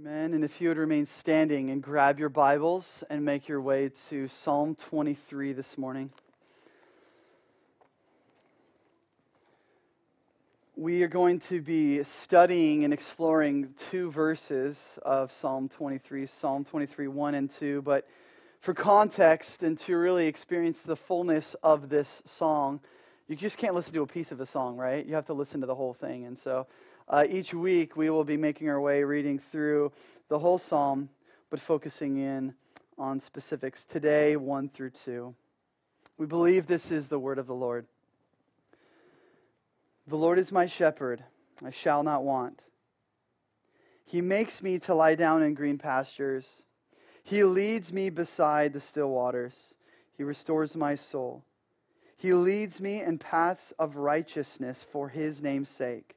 Amen. And if you would remain standing and grab your Bibles and make your way to Psalm 23 this morning. We are going to be studying and exploring two verses of Psalm 23, Psalm 23, 1 and 2. But for context and to really experience the fullness of this song, you just can't listen to a piece of a song, right? You have to listen to the whole thing. And so uh, each week, we will be making our way reading through the whole psalm, but focusing in on specifics. Today, 1 through 2. We believe this is the word of the Lord. The Lord is my shepherd, I shall not want. He makes me to lie down in green pastures. He leads me beside the still waters. He restores my soul. He leads me in paths of righteousness for his name's sake.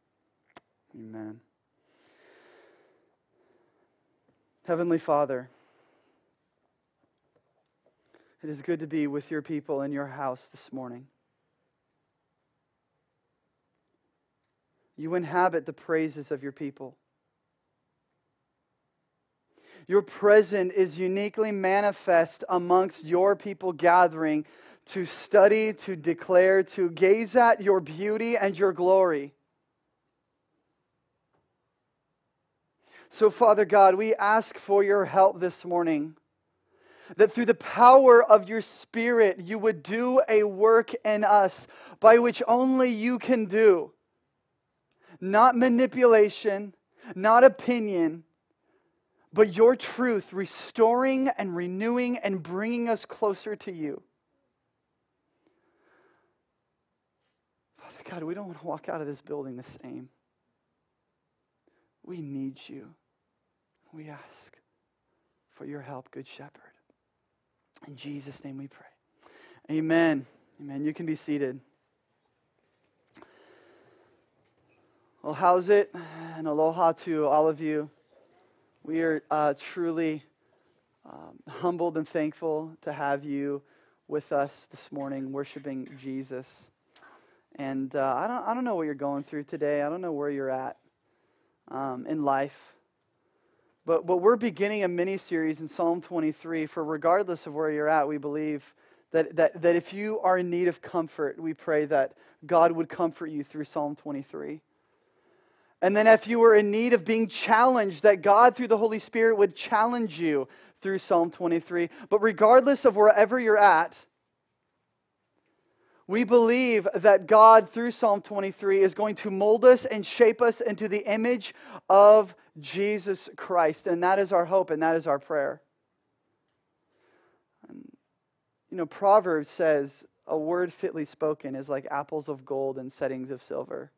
Amen. Heavenly Father, it is good to be with your people in your house this morning. You inhabit the praises of your people. Your presence is uniquely manifest amongst your people gathering to study, to declare, to gaze at your beauty and your glory. So, Father God, we ask for your help this morning. That through the power of your Spirit, you would do a work in us by which only you can do. Not manipulation, not opinion, but your truth restoring and renewing and bringing us closer to you. Father God, we don't want to walk out of this building the same. We need you. We ask for your help, Good Shepherd. In Jesus' name we pray. Amen. Amen. You can be seated. Well, how's it? And aloha to all of you. We are uh, truly um, humbled and thankful to have you with us this morning, worshiping Jesus. And uh, I, don't, I don't know what you're going through today. I don't know where you're at um, in life. But, but we're beginning a mini series in Psalm 23 for regardless of where you're at, we believe that, that, that if you are in need of comfort, we pray that God would comfort you through Psalm 23. And then if you were in need of being challenged, that God through the Holy Spirit would challenge you through Psalm 23. But regardless of wherever you're at, we believe that God, through Psalm 23, is going to mold us and shape us into the image of Jesus Christ. And that is our hope and that is our prayer. You know, Proverbs says, a word fitly spoken is like apples of gold and settings of silver.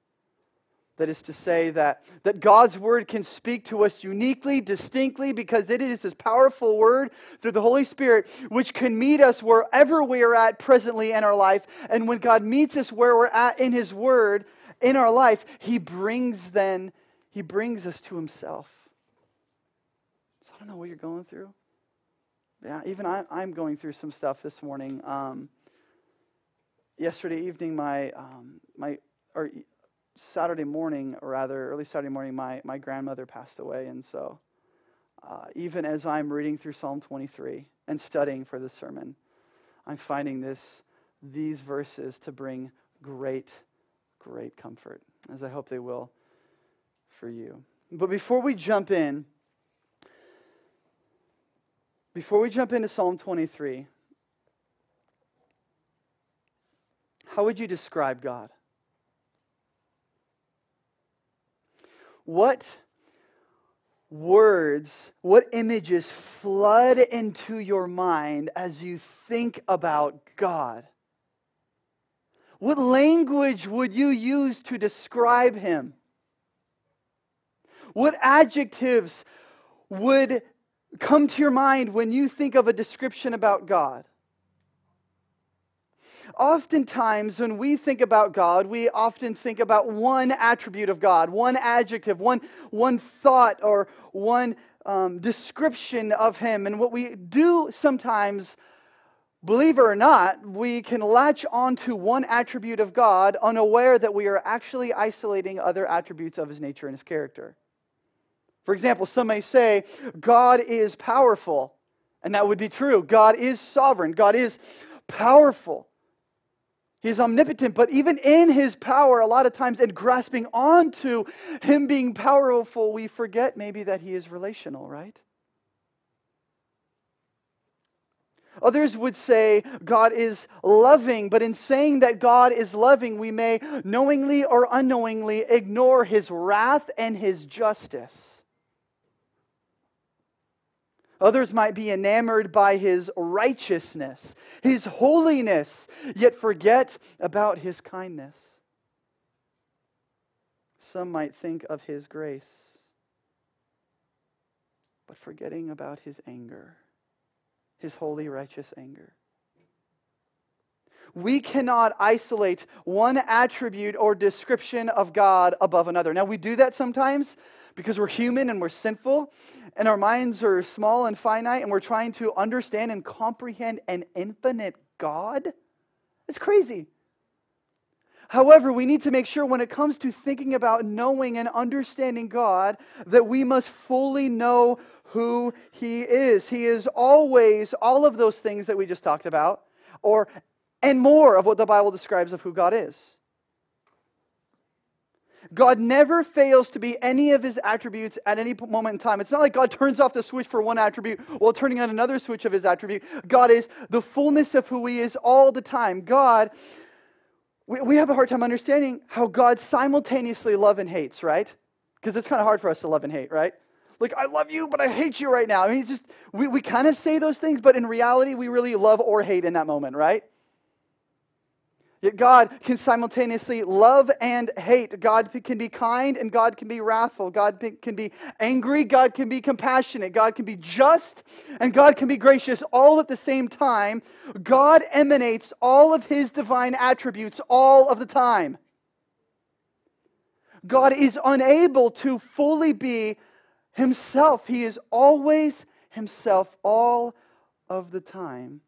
That is to say, that, that God's word can speak to us uniquely, distinctly, because it is His powerful word through the Holy Spirit, which can meet us wherever we are at presently in our life. And when God meets us where we're at in His word in our life, He brings then, He brings us to Himself. So I don't know what you're going through. Yeah, even I, am going through some stuff this morning. Um, yesterday evening, my, um, my, or Saturday morning, or rather, early Saturday morning, my, my grandmother passed away. And so, uh, even as I'm reading through Psalm 23 and studying for this sermon, I'm finding this, these verses to bring great, great comfort, as I hope they will for you. But before we jump in, before we jump into Psalm 23, how would you describe God? What words, what images flood into your mind as you think about God? What language would you use to describe him? What adjectives would come to your mind when you think of a description about God? Oftentimes, when we think about God, we often think about one attribute of God, one adjective, one, one thought, or one um, description of Him. And what we do sometimes, believe it or not, we can latch onto one attribute of God, unaware that we are actually isolating other attributes of His nature and His character. For example, some may say, God is powerful. And that would be true. God is sovereign. God is powerful. He's omnipotent, but even in his power, a lot of times in grasping onto him being powerful, we forget maybe that he is relational, right? Others would say God is loving, but in saying that God is loving, we may knowingly or unknowingly ignore his wrath and his justice. Others might be enamored by his righteousness, his holiness, yet forget about his kindness. Some might think of his grace, but forgetting about his anger, his holy, righteous anger. We cannot isolate one attribute or description of God above another. Now, we do that sometimes because we're human and we're sinful, and our minds are small and finite, and we're trying to understand and comprehend an infinite God. It's crazy. However, we need to make sure when it comes to thinking about knowing and understanding God that we must fully know who He is. He is always all of those things that we just talked about, or and more of what the Bible describes of who God is. God never fails to be any of his attributes at any moment in time. It's not like God turns off the switch for one attribute while turning on another switch of his attribute. God is the fullness of who he is all the time. God, we, we have a hard time understanding how God simultaneously loves and hates, right? Because it's kind of hard for us to love and hate, right? Like, I love you, but I hate you right now. I mean, just, we, we kind of say those things, but in reality, we really love or hate in that moment, right? Yet God can simultaneously love and hate. God can be kind and God can be wrathful. God can be angry. God can be compassionate. God can be just and God can be gracious all at the same time. God emanates all of his divine attributes all of the time. God is unable to fully be himself. He is always himself all of the time.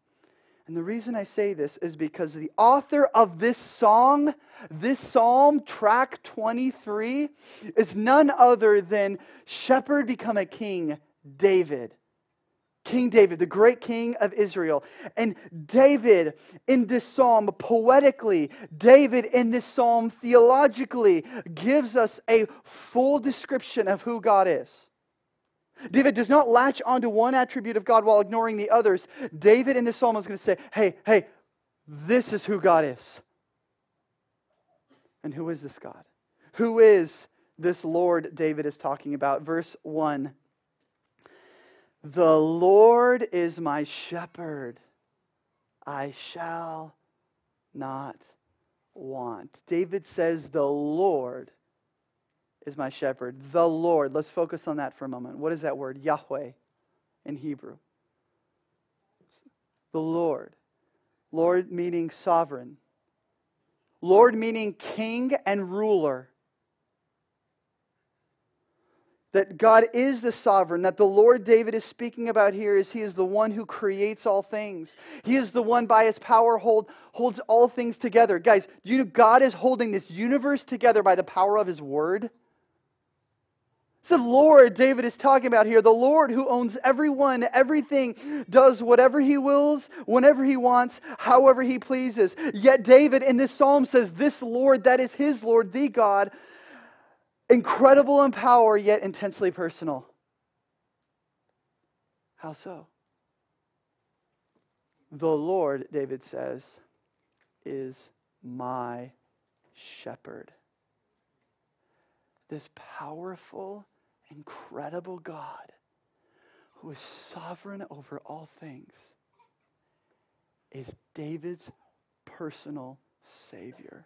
And the reason I say this is because the author of this song, this psalm, track 23, is none other than shepherd become a king, David. King David, the great king of Israel. And David in this psalm, poetically, David in this psalm, theologically, gives us a full description of who God is. David does not latch onto one attribute of God while ignoring the others. David in this psalm is going to say, hey, hey, this is who God is. And who is this God? Who is this Lord David is talking about? Verse 1 The Lord is my shepherd, I shall not want. David says, The Lord is my shepherd. The Lord. Let's focus on that for a moment. What is that word? Yahweh in Hebrew. The Lord. Lord meaning sovereign. Lord meaning king and ruler. That God is the sovereign, that the Lord David is speaking about here is He is the one who creates all things. He is the one by His power hold, holds all things together. Guys, do you know God is holding this universe together by the power of His word? It's the Lord David is talking about here. The Lord who owns everyone, everything, does whatever he wills, whenever he wants, however he pleases. Yet David in this psalm says, This Lord, that is his Lord, the God, incredible in power, yet intensely personal. How so? The Lord, David says, is my shepherd. This powerful, incredible God who is sovereign over all things is David's personal Savior.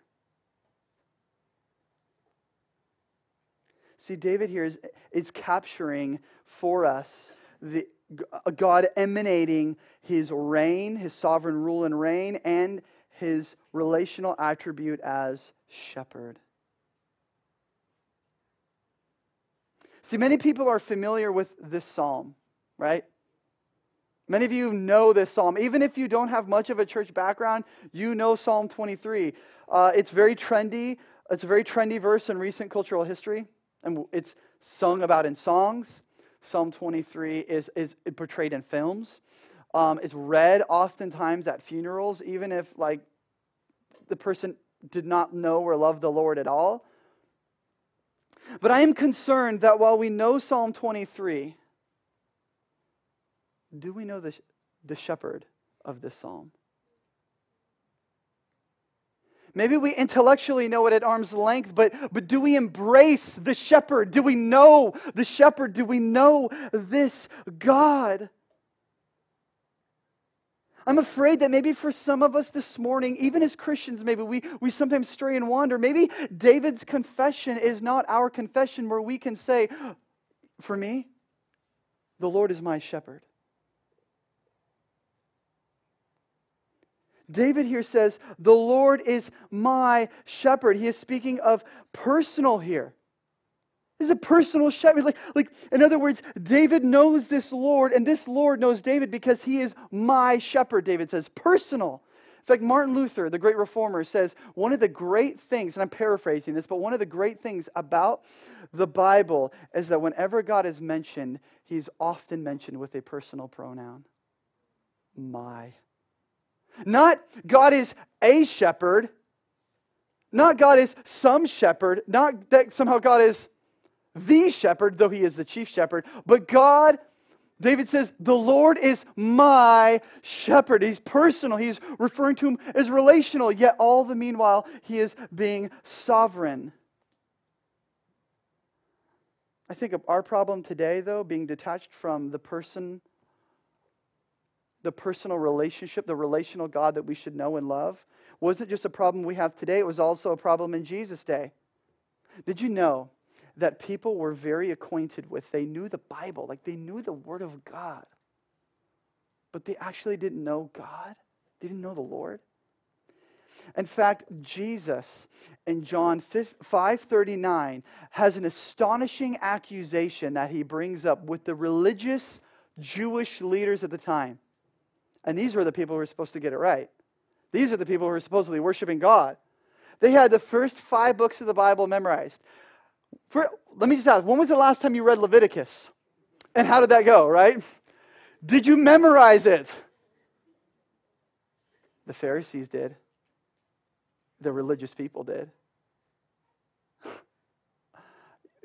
See, David here is, is capturing for us the, God emanating his reign, his sovereign rule and reign, and his relational attribute as shepherd. See, many people are familiar with this psalm, right? Many of you know this psalm. Even if you don't have much of a church background, you know Psalm 23. Uh, it's very trendy. It's a very trendy verse in recent cultural history, and it's sung about in songs. Psalm 23 is, is portrayed in films. Um, is read oftentimes at funerals, even if like the person did not know or love the Lord at all. But I am concerned that while we know Psalm 23, do we know the, the shepherd of this psalm? Maybe we intellectually know it at arm's length, but, but do we embrace the shepherd? Do we know the shepherd? Do we know this God? I'm afraid that maybe for some of us this morning, even as Christians, maybe we, we sometimes stray and wander. Maybe David's confession is not our confession where we can say, For me, the Lord is my shepherd. David here says, The Lord is my shepherd. He is speaking of personal here. Is a personal shepherd. Like, like, in other words, David knows this Lord, and this Lord knows David because he is my shepherd, David says. Personal. In fact, Martin Luther, the great reformer, says one of the great things, and I'm paraphrasing this, but one of the great things about the Bible is that whenever God is mentioned, he's often mentioned with a personal pronoun. My. Not God is a shepherd, not God is some shepherd, not that somehow God is the shepherd, though he is the chief shepherd, but God, David says, the Lord is my shepherd. He's personal. He's referring to him as relational, yet all the meanwhile, he is being sovereign. I think of our problem today, though, being detached from the person, the personal relationship, the relational God that we should know and love, wasn't just a problem we have today, it was also a problem in Jesus' day. Did you know that people were very acquainted with. They knew the Bible, like they knew the Word of God. But they actually didn't know God, they didn't know the Lord. In fact, Jesus in John 5:39 has an astonishing accusation that he brings up with the religious Jewish leaders at the time. And these were the people who were supposed to get it right. These are the people who were supposedly worshiping God. They had the first five books of the Bible memorized. For, let me just ask, when was the last time you read Leviticus? And how did that go, right? Did you memorize it? The Pharisees did. The religious people did.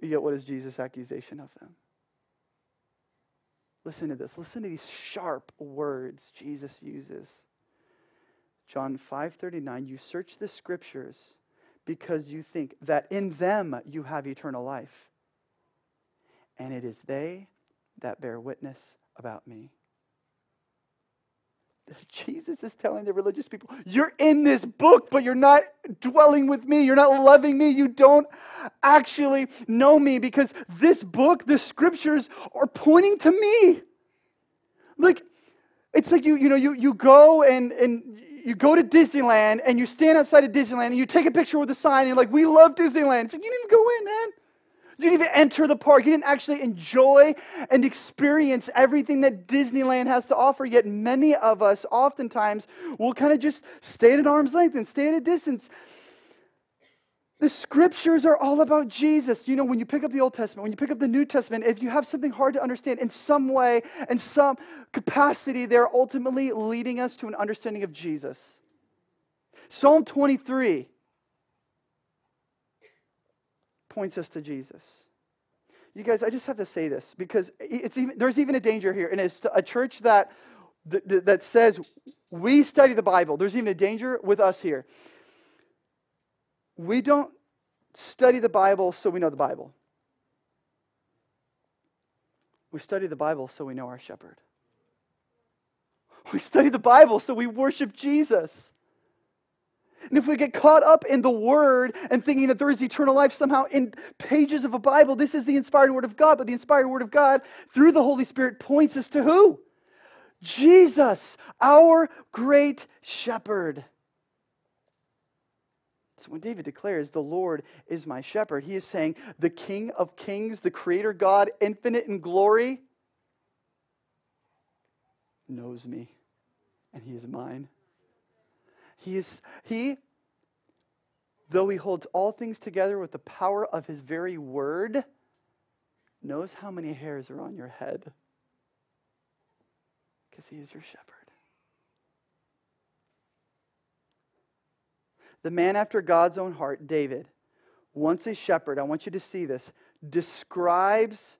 Yet, what is Jesus' accusation of them? Listen to this. Listen to these sharp words Jesus uses. John 5:39, you search the scriptures because you think that in them you have eternal life. And it is they that bear witness about me. Jesus is telling the religious people, You're in this book, but you're not dwelling with me. You're not loving me. You don't actually know me because this book, the scriptures, are pointing to me. Like, it's like you, you know, you, you go and, and you go to Disneyland and you stand outside of Disneyland and you take a picture with the sign and you're like, we love Disneyland. It's like, you didn't even go in, man. You didn't even enter the park. You didn't actually enjoy and experience everything that Disneyland has to offer. Yet many of us oftentimes will kind of just stay at an arm's length and stay at a distance the scriptures are all about Jesus. You know, when you pick up the Old Testament, when you pick up the New Testament, if you have something hard to understand in some way, in some capacity, they're ultimately leading us to an understanding of Jesus. Psalm 23 points us to Jesus. You guys, I just have to say this because it's even, there's even a danger here, and it's a church that, that, that says we study the Bible. There's even a danger with us here we don't study the Bible so we know the Bible. We study the Bible so we know our shepherd. We study the Bible so we worship Jesus. And if we get caught up in the Word and thinking that there is eternal life somehow in pages of a Bible, this is the inspired Word of God. But the inspired Word of God, through the Holy Spirit, points us to who? Jesus, our great shepherd. So when David declares, The Lord is my shepherd, he is saying, The King of kings, the Creator God, infinite in glory, knows me, and he is mine. He is, he, though he holds all things together with the power of his very word, knows how many hairs are on your head because he is your shepherd. The man after God's own heart, David, once a shepherd, I want you to see this, describes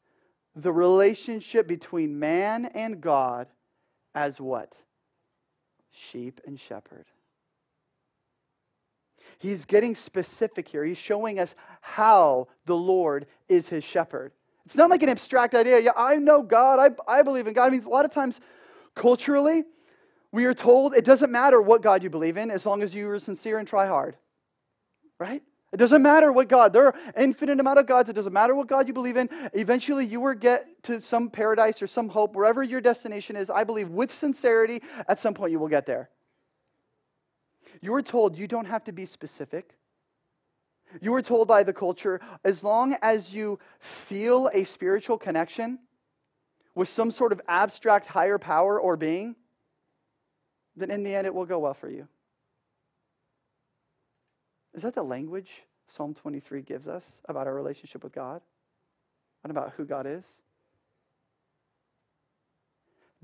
the relationship between man and God as what? Sheep and shepherd. He's getting specific here. He's showing us how the Lord is his shepherd. It's not like an abstract idea. Yeah, I know God. I, I believe in God. I mean, a lot of times, culturally, we are told it doesn't matter what God you believe in as long as you are sincere and try hard. Right? It doesn't matter what God. There are infinite amount of gods. It doesn't matter what God you believe in. Eventually, you will get to some paradise or some hope, wherever your destination is. I believe with sincerity, at some point you will get there. You are told you don't have to be specific. You are told by the culture, as long as you feel a spiritual connection with some sort of abstract higher power or being, then in the end it will go well for you. Is that the language Psalm 23 gives us about our relationship with God and about who God is?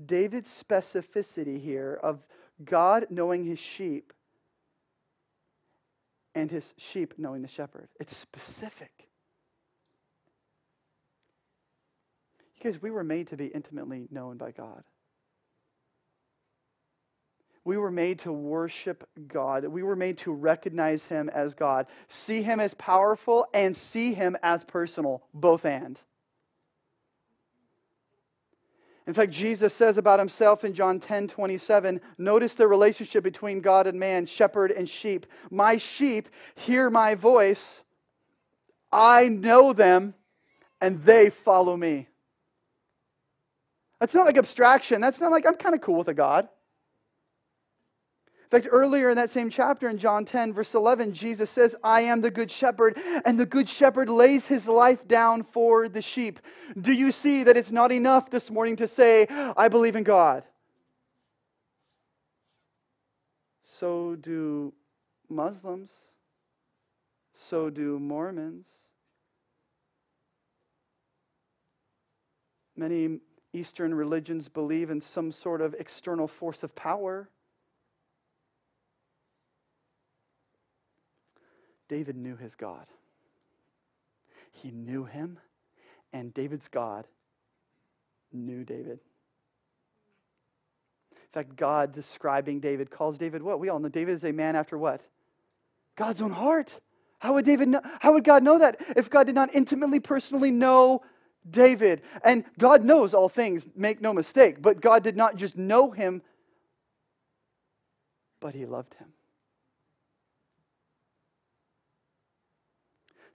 David's specificity here of God knowing his sheep and his sheep knowing the shepherd. It's specific. Because we were made to be intimately known by God. We were made to worship God. We were made to recognize Him as God, see Him as powerful, and see Him as personal, both and. In fact, Jesus says about himself in John 10 27, notice the relationship between God and man, shepherd and sheep. My sheep hear my voice, I know them, and they follow me. That's not like abstraction. That's not like I'm kind of cool with a God. In fact, earlier in that same chapter in John 10, verse 11, Jesus says, I am the good shepherd, and the good shepherd lays his life down for the sheep. Do you see that it's not enough this morning to say, I believe in God? So do Muslims, so do Mormons. Many Eastern religions believe in some sort of external force of power. David knew his God. He knew him, and David's God knew David. In fact, God describing David calls David what? We all know David is a man after what? God's own heart. How would David know? How would God know that if God did not intimately, personally know David? And God knows all things, make no mistake, but God did not just know him, but he loved him.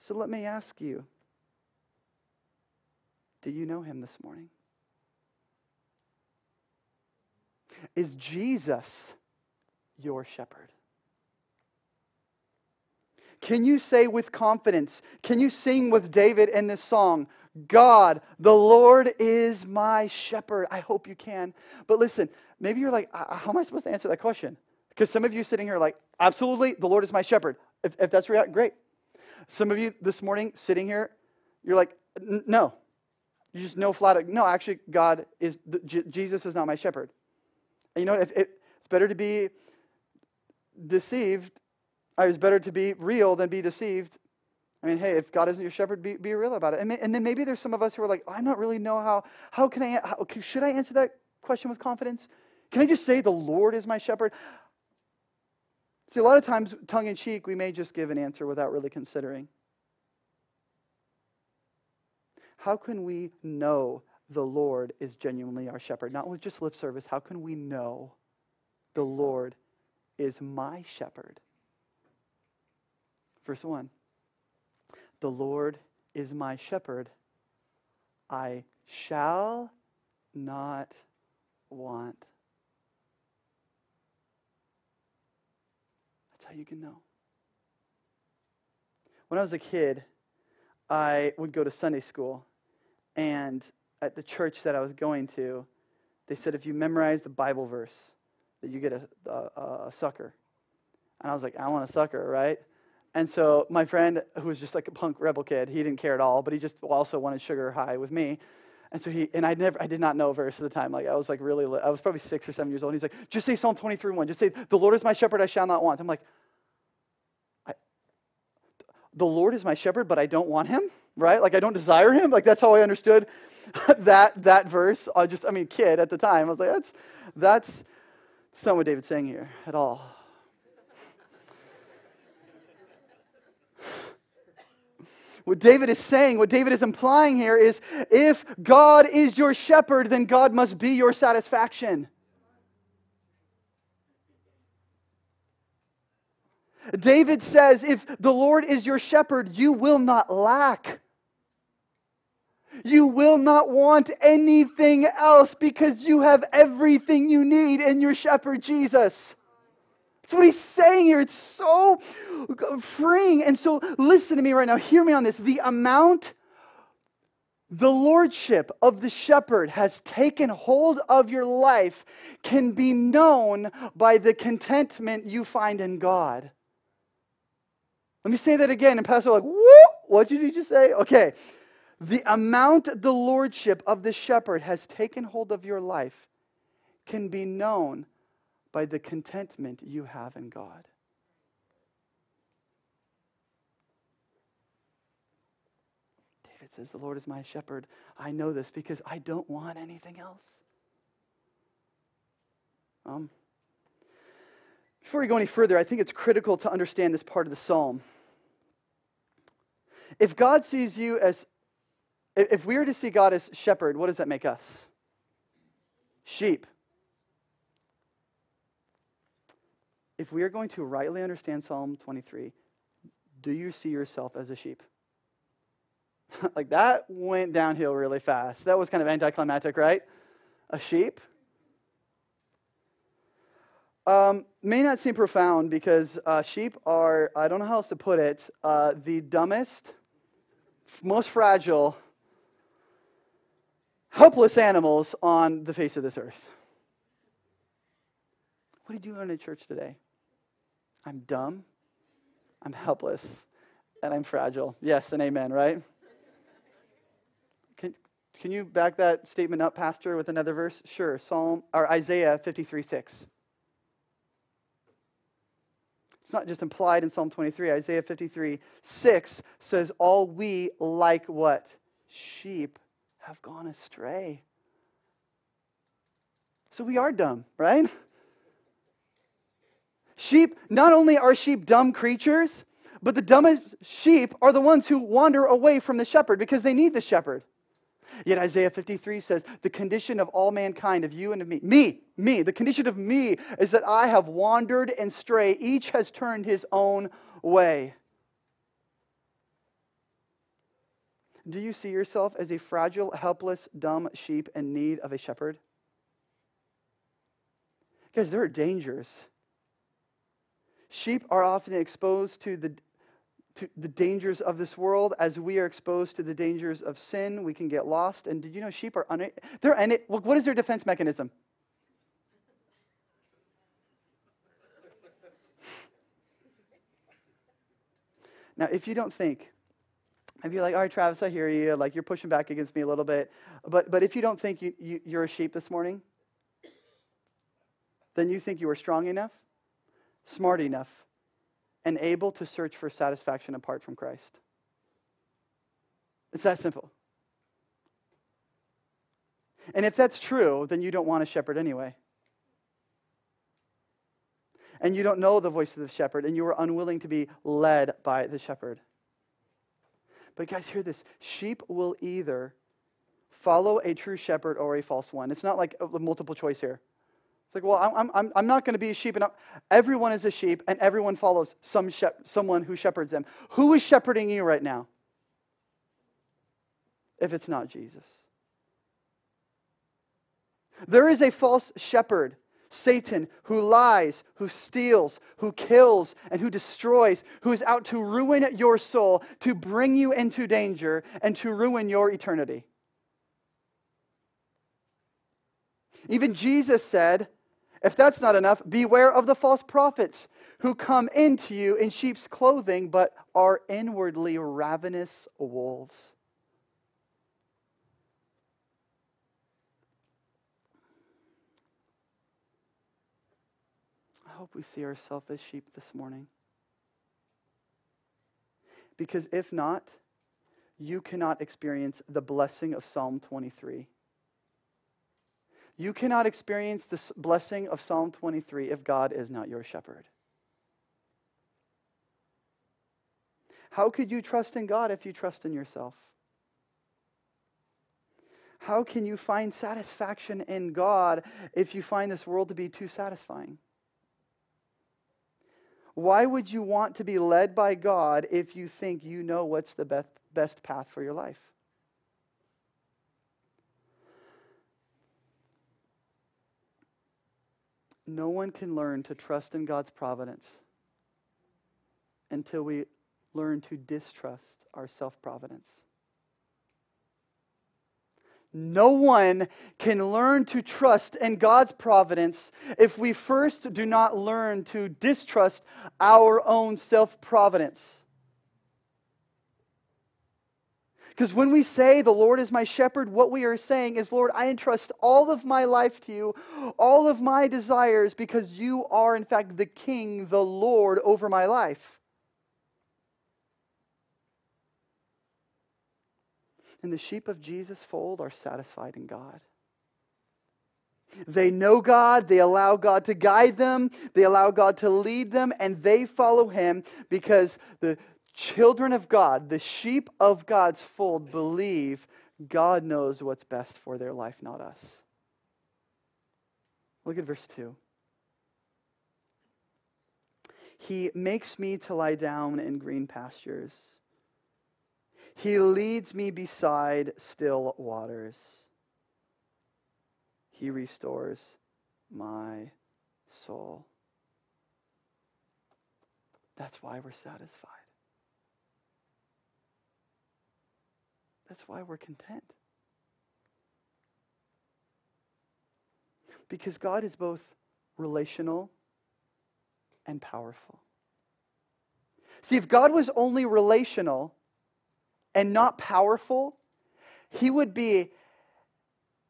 So let me ask you do you know him this morning? Is Jesus your shepherd? Can you say with confidence, can you sing with David in this song, God, the Lord is my shepherd? I hope you can. But listen, maybe you're like, how am I supposed to answer that question? Because some of you sitting here are like, absolutely, the Lord is my shepherd. If, if that's right, great. Some of you this morning sitting here, you're like, no. You just know flat no, actually, God is, Jesus is not my shepherd. And you know if it's better to be deceived, or it's better to be real than be deceived. I mean, hey, if God isn't your shepherd, be, be real about it. And, and then maybe there's some of us who are like, I'm not really know how, how can I, how, should I answer that question with confidence? Can I just say the Lord is my shepherd? See, a lot of times, tongue in cheek, we may just give an answer without really considering. How can we know the Lord is genuinely our shepherd? Not with just lip service. How can we know the Lord is my shepherd? Verse 1 The Lord is my shepherd. I shall not want. How you can know. When I was a kid, I would go to Sunday school, and at the church that I was going to, they said if you memorize the Bible verse, that you get a, a, a sucker. And I was like, I want a sucker, right? And so my friend, who was just like a punk rebel kid, he didn't care at all, but he just also wanted sugar high with me. And so he, and I never, I did not know a verse at the time. Like I was like really, I was probably six or seven years old. And he's like, just say Psalm 23, 1. Just say, the Lord is my shepherd, I shall not want. I'm like, the Lord is my shepherd, but I don't want him, right? Like I don't desire him. Like that's how I understood that, that verse. I just, I mean, kid at the time. I was like, that's, that's, not what David's saying here at all. What David is saying, what David is implying here is if God is your shepherd, then God must be your satisfaction. David says, if the Lord is your shepherd, you will not lack. You will not want anything else because you have everything you need in your shepherd, Jesus. That's what he's saying here. It's so freeing. And so, listen to me right now. Hear me on this. The amount the lordship of the shepherd has taken hold of your life can be known by the contentment you find in God. Let me say that again. And Pastor, like, what? What did you just say? Okay. The amount the lordship of the shepherd has taken hold of your life can be known by the contentment you have in God. David says, The Lord is my shepherd. I know this because I don't want anything else. Um, before we go any further, I think it's critical to understand this part of the psalm. If God sees you as, if we are to see God as shepherd, what does that make us? Sheep. if we are going to rightly understand Psalm 23, do you see yourself as a sheep? like that went downhill really fast. That was kind of anticlimactic, right? A sheep? Um, may not seem profound because uh, sheep are, I don't know how else to put it, uh, the dumbest, most fragile, helpless animals on the face of this earth. What did you learn in church today? I'm dumb, I'm helpless, and I'm fragile. Yes and amen, right? Can, can you back that statement up, Pastor, with another verse? Sure. Psalm or Isaiah 53 6. It's not just implied in Psalm 23. Isaiah 53 6 says, All we like what? Sheep have gone astray. So we are dumb, right? Sheep, not only are sheep dumb creatures, but the dumbest sheep are the ones who wander away from the shepherd because they need the shepherd. Yet Isaiah 53 says, The condition of all mankind, of you and of me, me, me, the condition of me is that I have wandered and stray. Each has turned his own way. Do you see yourself as a fragile, helpless, dumb sheep in need of a shepherd? Guys, there are dangers Sheep are often exposed to the, to the dangers of this world as we are exposed to the dangers of sin. We can get lost. And did you know sheep are un- they're un- what is their defense mechanism? now, if you don't think, if you're like, all right, Travis, I hear you, like you're pushing back against me a little bit, but, but if you don't think you, you, you're a sheep this morning, then you think you are strong enough smart enough, and able to search for satisfaction apart from Christ. It's that simple. And if that's true, then you don't want a shepherd anyway. And you don't know the voice of the shepherd, and you are unwilling to be led by the shepherd. But guys, hear this sheep will either follow a true shepherd or a false one. It's not like a multiple choice here. It's like, well, I'm, I'm, I'm not going to be a sheep. And I'm, everyone is a sheep, and everyone follows some shep, someone who shepherds them. Who is shepherding you right now? If it's not Jesus. There is a false shepherd, Satan, who lies, who steals, who kills, and who destroys, who is out to ruin your soul, to bring you into danger, and to ruin your eternity. Even Jesus said, if that's not enough, beware of the false prophets who come into you in sheep's clothing, but are inwardly ravenous wolves. I hope we see ourselves as sheep this morning. Because if not, you cannot experience the blessing of Psalm 23. You cannot experience the blessing of Psalm 23 if God is not your shepherd. How could you trust in God if you trust in yourself? How can you find satisfaction in God if you find this world to be too satisfying? Why would you want to be led by God if you think you know what's the best, best path for your life? No one can learn to trust in God's providence until we learn to distrust our self providence. No one can learn to trust in God's providence if we first do not learn to distrust our own self providence. Because when we say, The Lord is my shepherd, what we are saying is, Lord, I entrust all of my life to you, all of my desires, because you are, in fact, the King, the Lord over my life. And the sheep of Jesus' fold are satisfied in God. They know God, they allow God to guide them, they allow God to lead them, and they follow Him because the, children of God, the sheep of God's fold, believe God knows what's best for their life, not us. Look at verse 2. He makes me to lie down in green pastures. He leads me beside still waters. He restores my soul. That's why we're satisfied. That's why we're content. Because God is both relational and powerful. See, if God was only relational and not powerful, he would be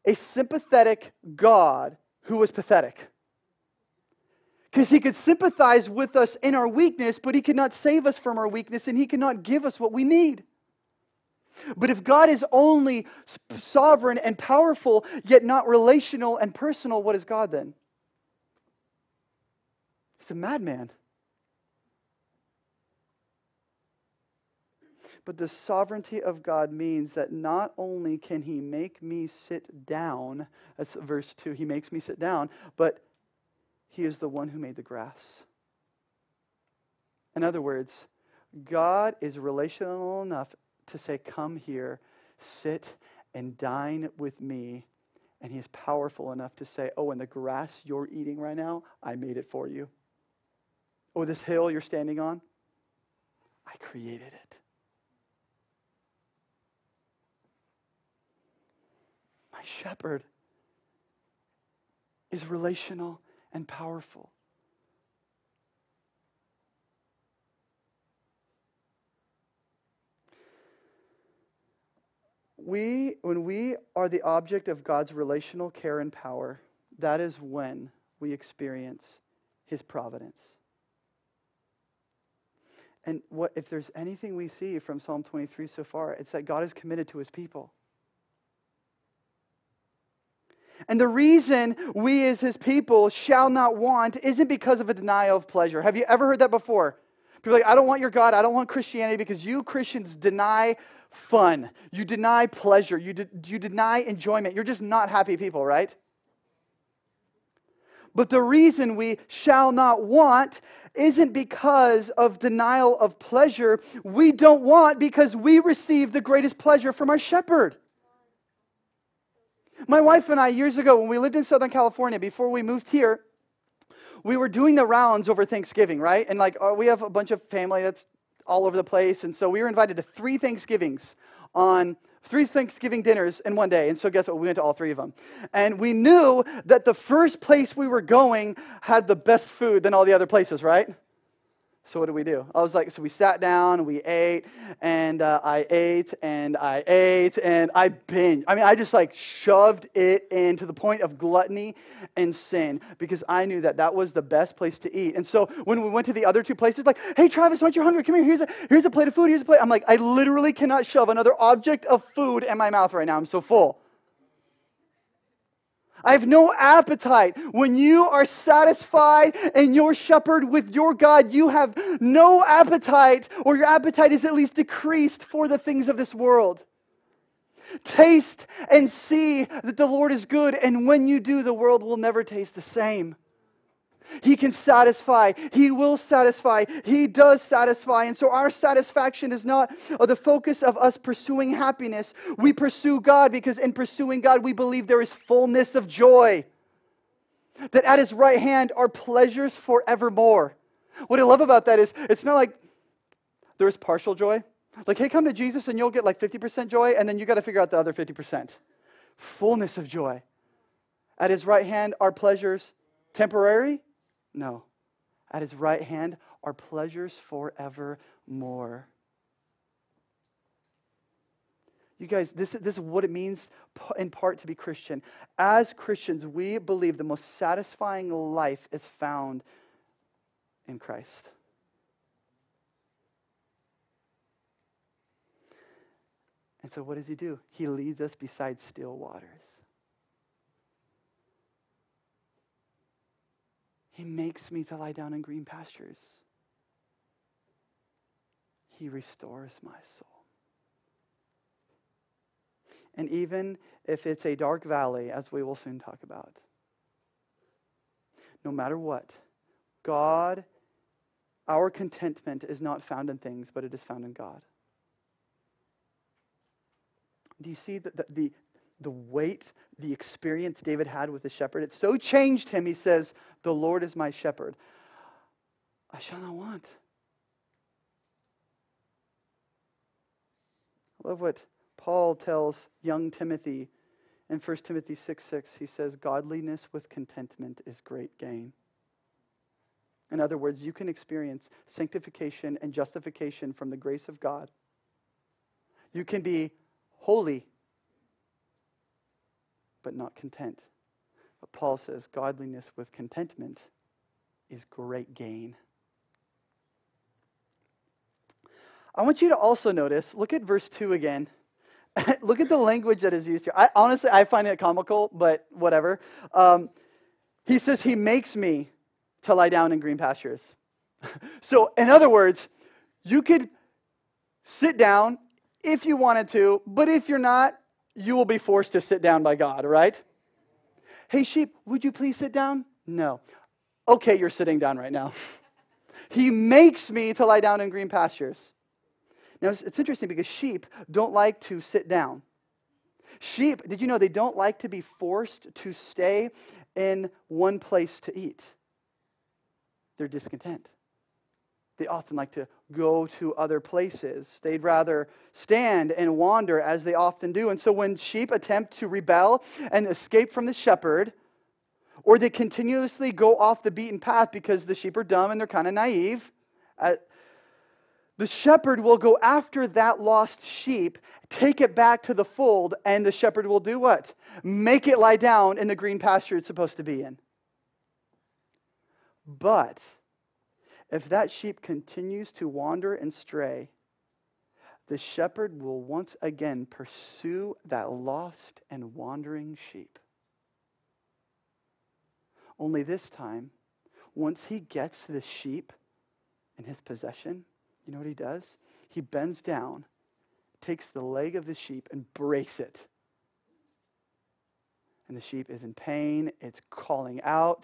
a sympathetic God who was pathetic. Because he could sympathize with us in our weakness, but he could not save us from our weakness and he cannot give us what we need. But if God is only sovereign and powerful, yet not relational and personal, what is God then? He's a madman. But the sovereignty of God means that not only can He make me sit down, that's verse 2, He makes me sit down, but He is the one who made the grass. In other words, God is relational enough to say, Come here, sit and dine with me. And he's powerful enough to say, Oh, and the grass you're eating right now, I made it for you. Oh, this hill you're standing on, I created it. My shepherd is relational and powerful. We, when we are the object of God's relational care and power, that is when we experience His providence. And what, if there's anything we see from Psalm 23 so far, it's that God is committed to His people. And the reason we as His people shall not want isn't because of a denial of pleasure. Have you ever heard that before? People are like, I don't want your God, I don't want Christianity because you Christians deny fun. You deny pleasure. You, de- you deny enjoyment. You're just not happy people, right? But the reason we shall not want isn't because of denial of pleasure. We don't want because we receive the greatest pleasure from our shepherd. My wife and I, years ago, when we lived in Southern California, before we moved here, we were doing the rounds over Thanksgiving, right? And like, uh, we have a bunch of family that's all over the place. And so we were invited to three Thanksgivings on three Thanksgiving dinners in one day. And so, guess what? We went to all three of them. And we knew that the first place we were going had the best food than all the other places, right? So what did we do? I was like, so we sat down, we ate, and uh, I ate, and I ate, and I binged. I mean, I just like shoved it in to the point of gluttony and sin because I knew that that was the best place to eat. And so when we went to the other two places, like, hey, Travis, aren't you hungry? Come here. Here's a here's a plate of food. Here's a plate. I'm like, I literally cannot shove another object of food in my mouth right now. I'm so full. I have no appetite. When you are satisfied and your shepherd with your God, you have no appetite, or your appetite is at least decreased for the things of this world. Taste and see that the Lord is good, and when you do, the world will never taste the same. He can satisfy. He will satisfy. He does satisfy. And so our satisfaction is not uh, the focus of us pursuing happiness. We pursue God because in pursuing God, we believe there is fullness of joy. That at His right hand are pleasures forevermore. What I love about that is it's not like there is partial joy. Like, hey, come to Jesus and you'll get like 50% joy, and then you got to figure out the other 50%. Fullness of joy. At His right hand are pleasures temporary no. At his right hand are pleasures forevermore. You guys, this, this is what it means in part to be Christian. As Christians, we believe the most satisfying life is found in Christ. And so, what does he do? He leads us beside still waters. He makes me to lie down in green pastures. He restores my soul. And even if it's a dark valley, as we will soon talk about, no matter what, God, our contentment is not found in things, but it is found in God. Do you see the, the, the, the weight, the experience David had with the shepherd. It so changed him, he says, The Lord is my shepherd. I shall not want. I love what Paul tells young Timothy in 1 Timothy 6 6. He says, Godliness with contentment is great gain. In other words, you can experience sanctification and justification from the grace of God. You can be holy but not content. But Paul says godliness with contentment is great gain. I want you to also notice, look at verse 2 again. look at the language that is used here. I, honestly, I find it comical, but whatever. Um, he says, He makes me to lie down in green pastures. so, in other words, you could sit down if you wanted to, but if you're not, you will be forced to sit down by God, right? Hey, sheep, would you please sit down? No. Okay, you're sitting down right now. he makes me to lie down in green pastures. Now, it's interesting because sheep don't like to sit down. Sheep, did you know they don't like to be forced to stay in one place to eat? They're discontent. They often like to go to other places. They'd rather stand and wander as they often do. And so when sheep attempt to rebel and escape from the shepherd, or they continuously go off the beaten path because the sheep are dumb and they're kind of naive, uh, the shepherd will go after that lost sheep, take it back to the fold, and the shepherd will do what? Make it lie down in the green pasture it's supposed to be in. But if that sheep continues to wander and stray, the shepherd will once again pursue that lost and wandering sheep. Only this time, once he gets the sheep in his possession, you know what he does? He bends down, takes the leg of the sheep, and breaks it. And the sheep is in pain, it's calling out.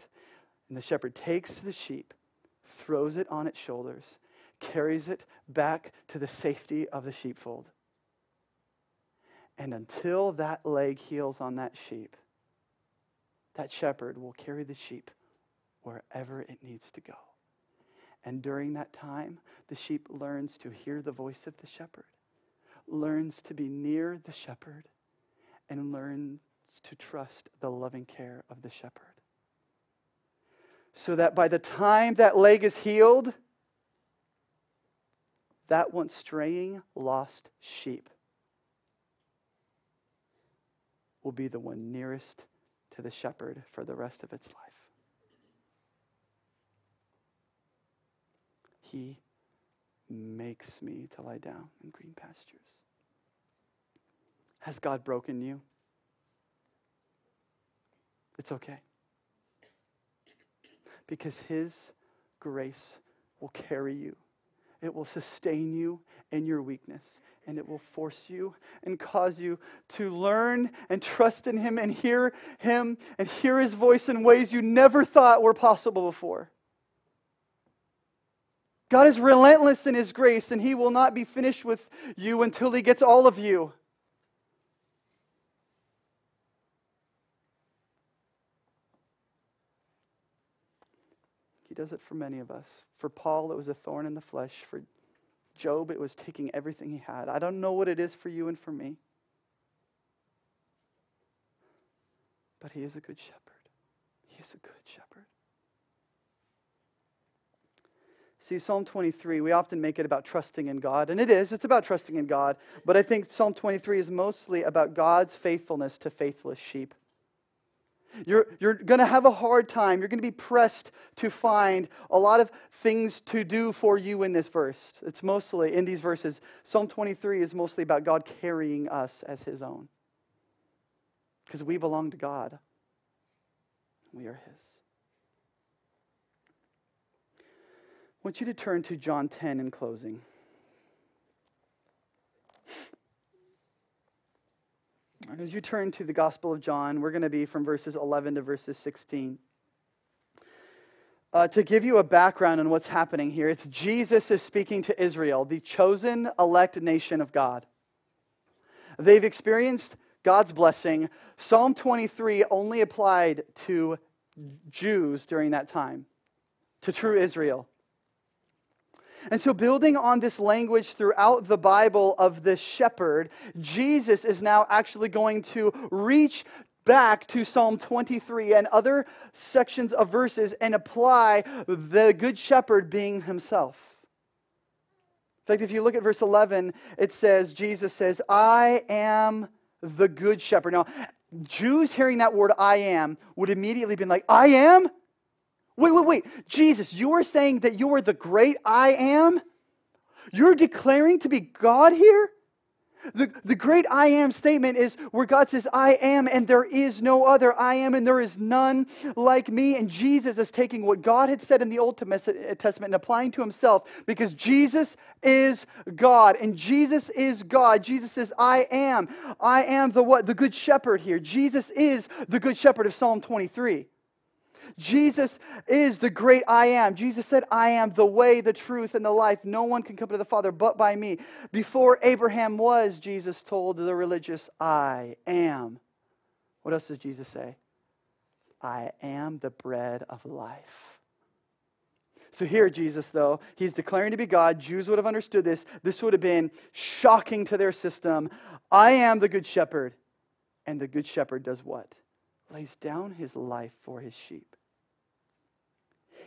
And the shepherd takes the sheep, throws it on its shoulders, carries it back to the safety of the sheepfold. And until that leg heals on that sheep, that shepherd will carry the sheep wherever it needs to go. And during that time, the sheep learns to hear the voice of the shepherd, learns to be near the shepherd, and learns to trust the loving care of the shepherd. So that by the time that leg is healed, that once straying, lost sheep will be the one nearest to the shepherd for the rest of its life. He makes me to lie down in green pastures. Has God broken you? It's okay. Because His grace will carry you, it will sustain you in your weakness, and it will force you and cause you to learn and trust in Him and hear Him and hear His voice in ways you never thought were possible before. God is relentless in His grace, and He will not be finished with you until He gets all of you. Does it for many of us. For Paul, it was a thorn in the flesh. For Job, it was taking everything he had. I don't know what it is for you and for me. But he is a good shepherd. He is a good shepherd. See, Psalm 23, we often make it about trusting in God, and it is, it's about trusting in God, but I think Psalm 23 is mostly about God's faithfulness to faithless sheep. You're, you're going to have a hard time. You're going to be pressed to find a lot of things to do for you in this verse. It's mostly, in these verses, Psalm 23 is mostly about God carrying us as His own. Because we belong to God, we are His. I want you to turn to John 10 in closing. And as you turn to the Gospel of John, we're going to be from verses 11 to verses 16. Uh, to give you a background on what's happening here, it's Jesus is speaking to Israel, the chosen elect nation of God. They've experienced God's blessing. Psalm 23 only applied to Jews during that time, to true Israel. And so, building on this language throughout the Bible of the shepherd, Jesus is now actually going to reach back to Psalm 23 and other sections of verses and apply the good shepherd being himself. In fact, if you look at verse 11, it says, Jesus says, I am the good shepherd. Now, Jews hearing that word I am would immediately be like, I am? Wait, wait, wait. Jesus, you are saying that you are the great I am? You're declaring to be God here? The, the great I am statement is where God says, I am, and there is no other. I am, and there is none like me. And Jesus is taking what God had said in the Old Testament uh, and applying to himself because Jesus is God. And Jesus is God. Jesus says, I am. I am the what? The good shepherd here. Jesus is the good shepherd of Psalm 23. Jesus is the great I am. Jesus said, I am the way, the truth, and the life. No one can come to the Father but by me. Before Abraham was, Jesus told the religious, I am. What else does Jesus say? I am the bread of life. So here, Jesus, though, he's declaring to be God. Jews would have understood this. This would have been shocking to their system. I am the good shepherd. And the good shepherd does what? Lays down his life for his sheep.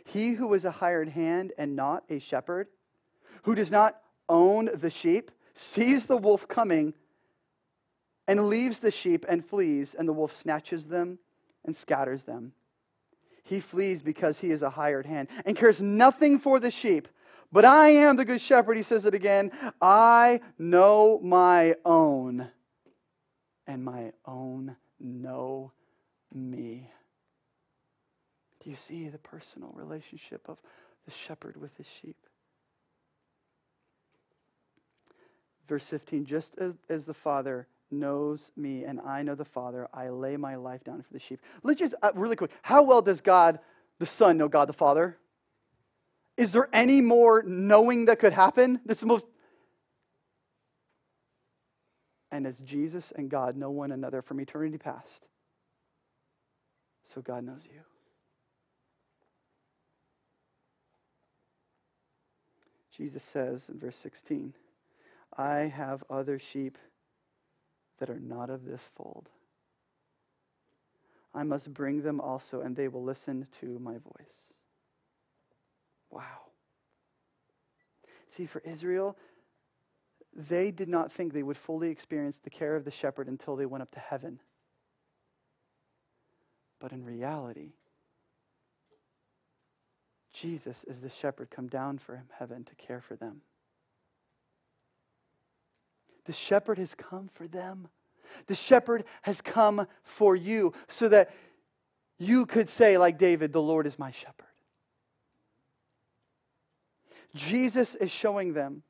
He who is a hired hand and not a shepherd, who does not own the sheep, sees the wolf coming and leaves the sheep and flees, and the wolf snatches them and scatters them. He flees because he is a hired hand and cares nothing for the sheep. But I am the good shepherd, he says it again. I know my own, and my own know me. Do you see the personal relationship of the shepherd with his sheep? Verse 15 Just as, as the Father knows me and I know the Father, I lay my life down for the sheep. Let's just, uh, really quick, how well does God the Son know God the Father? Is there any more knowing that could happen? This is most. And as Jesus and God know one another from eternity past, so God knows you. Jesus says in verse 16, I have other sheep that are not of this fold. I must bring them also, and they will listen to my voice. Wow. See, for Israel, they did not think they would fully experience the care of the shepherd until they went up to heaven. But in reality, Jesus is the shepherd come down from heaven to care for them. The shepherd has come for them. The shepherd has come for you so that you could say, like David, the Lord is my shepherd. Jesus is showing them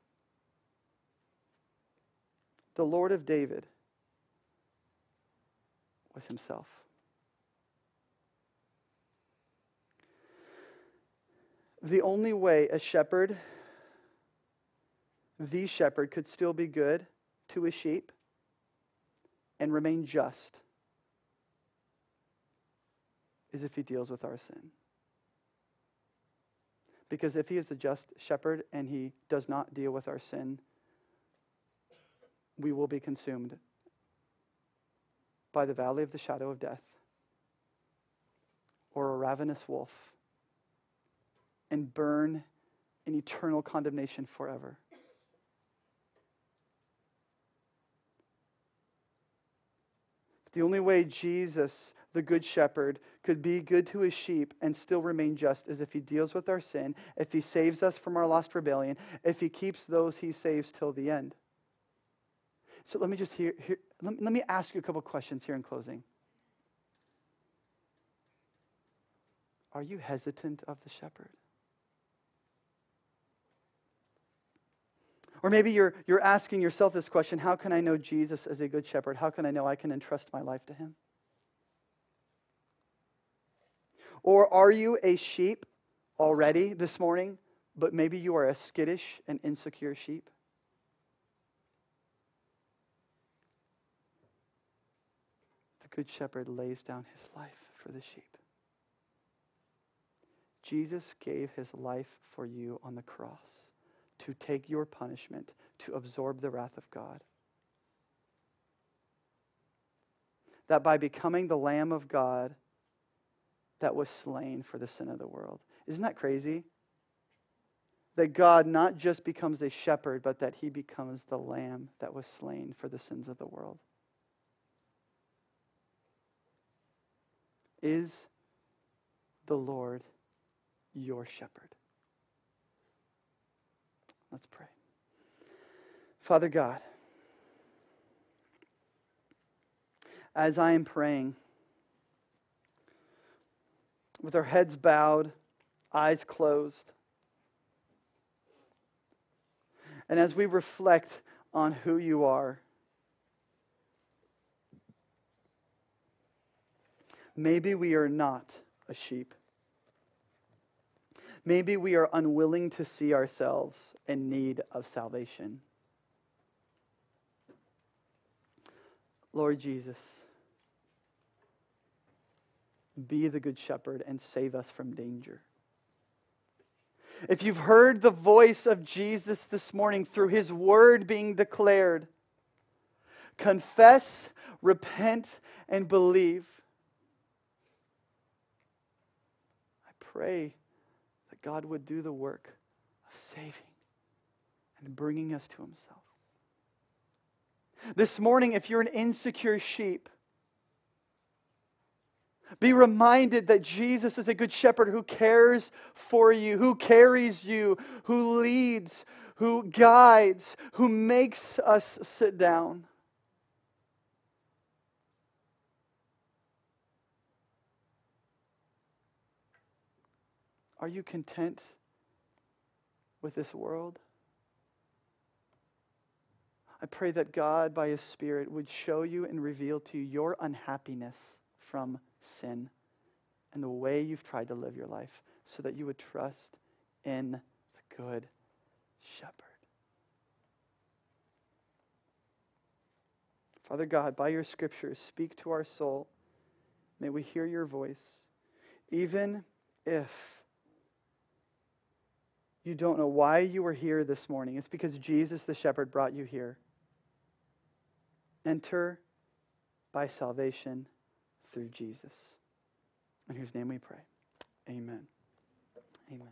the Lord of David was himself. The only way a shepherd, the shepherd, could still be good to his sheep and remain just is if he deals with our sin. Because if he is a just shepherd and he does not deal with our sin, we will be consumed by the valley of the shadow of death or a ravenous wolf and burn in eternal condemnation forever. The only way Jesus, the Good Shepherd, could be good to his sheep and still remain just is if he deals with our sin, if he saves us from our lost rebellion, if he keeps those he saves till the end. So let me just hear, hear let, let me ask you a couple questions here in closing. Are you hesitant of the shepherd? Or maybe you're, you're asking yourself this question How can I know Jesus as a good shepherd? How can I know I can entrust my life to him? Or are you a sheep already this morning, but maybe you are a skittish and insecure sheep? The good shepherd lays down his life for the sheep. Jesus gave his life for you on the cross to take your punishment, to absorb the wrath of God. That by becoming the Lamb of God that was slain for the sin of the world. Isn't that crazy? That God not just becomes a shepherd, but that he becomes the Lamb that was slain for the sins of the world. Is the Lord your shepherd? Let's pray. Father God, as I am praying, with our heads bowed, eyes closed, and as we reflect on who you are, maybe we are not a sheep. Maybe we are unwilling to see ourselves in need of salvation. Lord Jesus, be the good shepherd and save us from danger. If you've heard the voice of Jesus this morning through his word being declared, confess, repent, and believe. I pray that God would do the work of saving and bringing us to Himself. This morning, if you're an insecure sheep, be reminded that Jesus is a good shepherd who cares for you, who carries you, who leads, who guides, who makes us sit down. Are you content with this world? I pray that God, by His Spirit, would show you and reveal to you your unhappiness from sin. and the way you've tried to live your life so that you would trust in the Good Shepherd. Father God, by your scriptures, speak to our soul. May we hear your voice, even if you don't know why you were here this morning. It's because Jesus the shepherd brought you here. Enter by salvation through Jesus. In whose name we pray. Amen. Amen.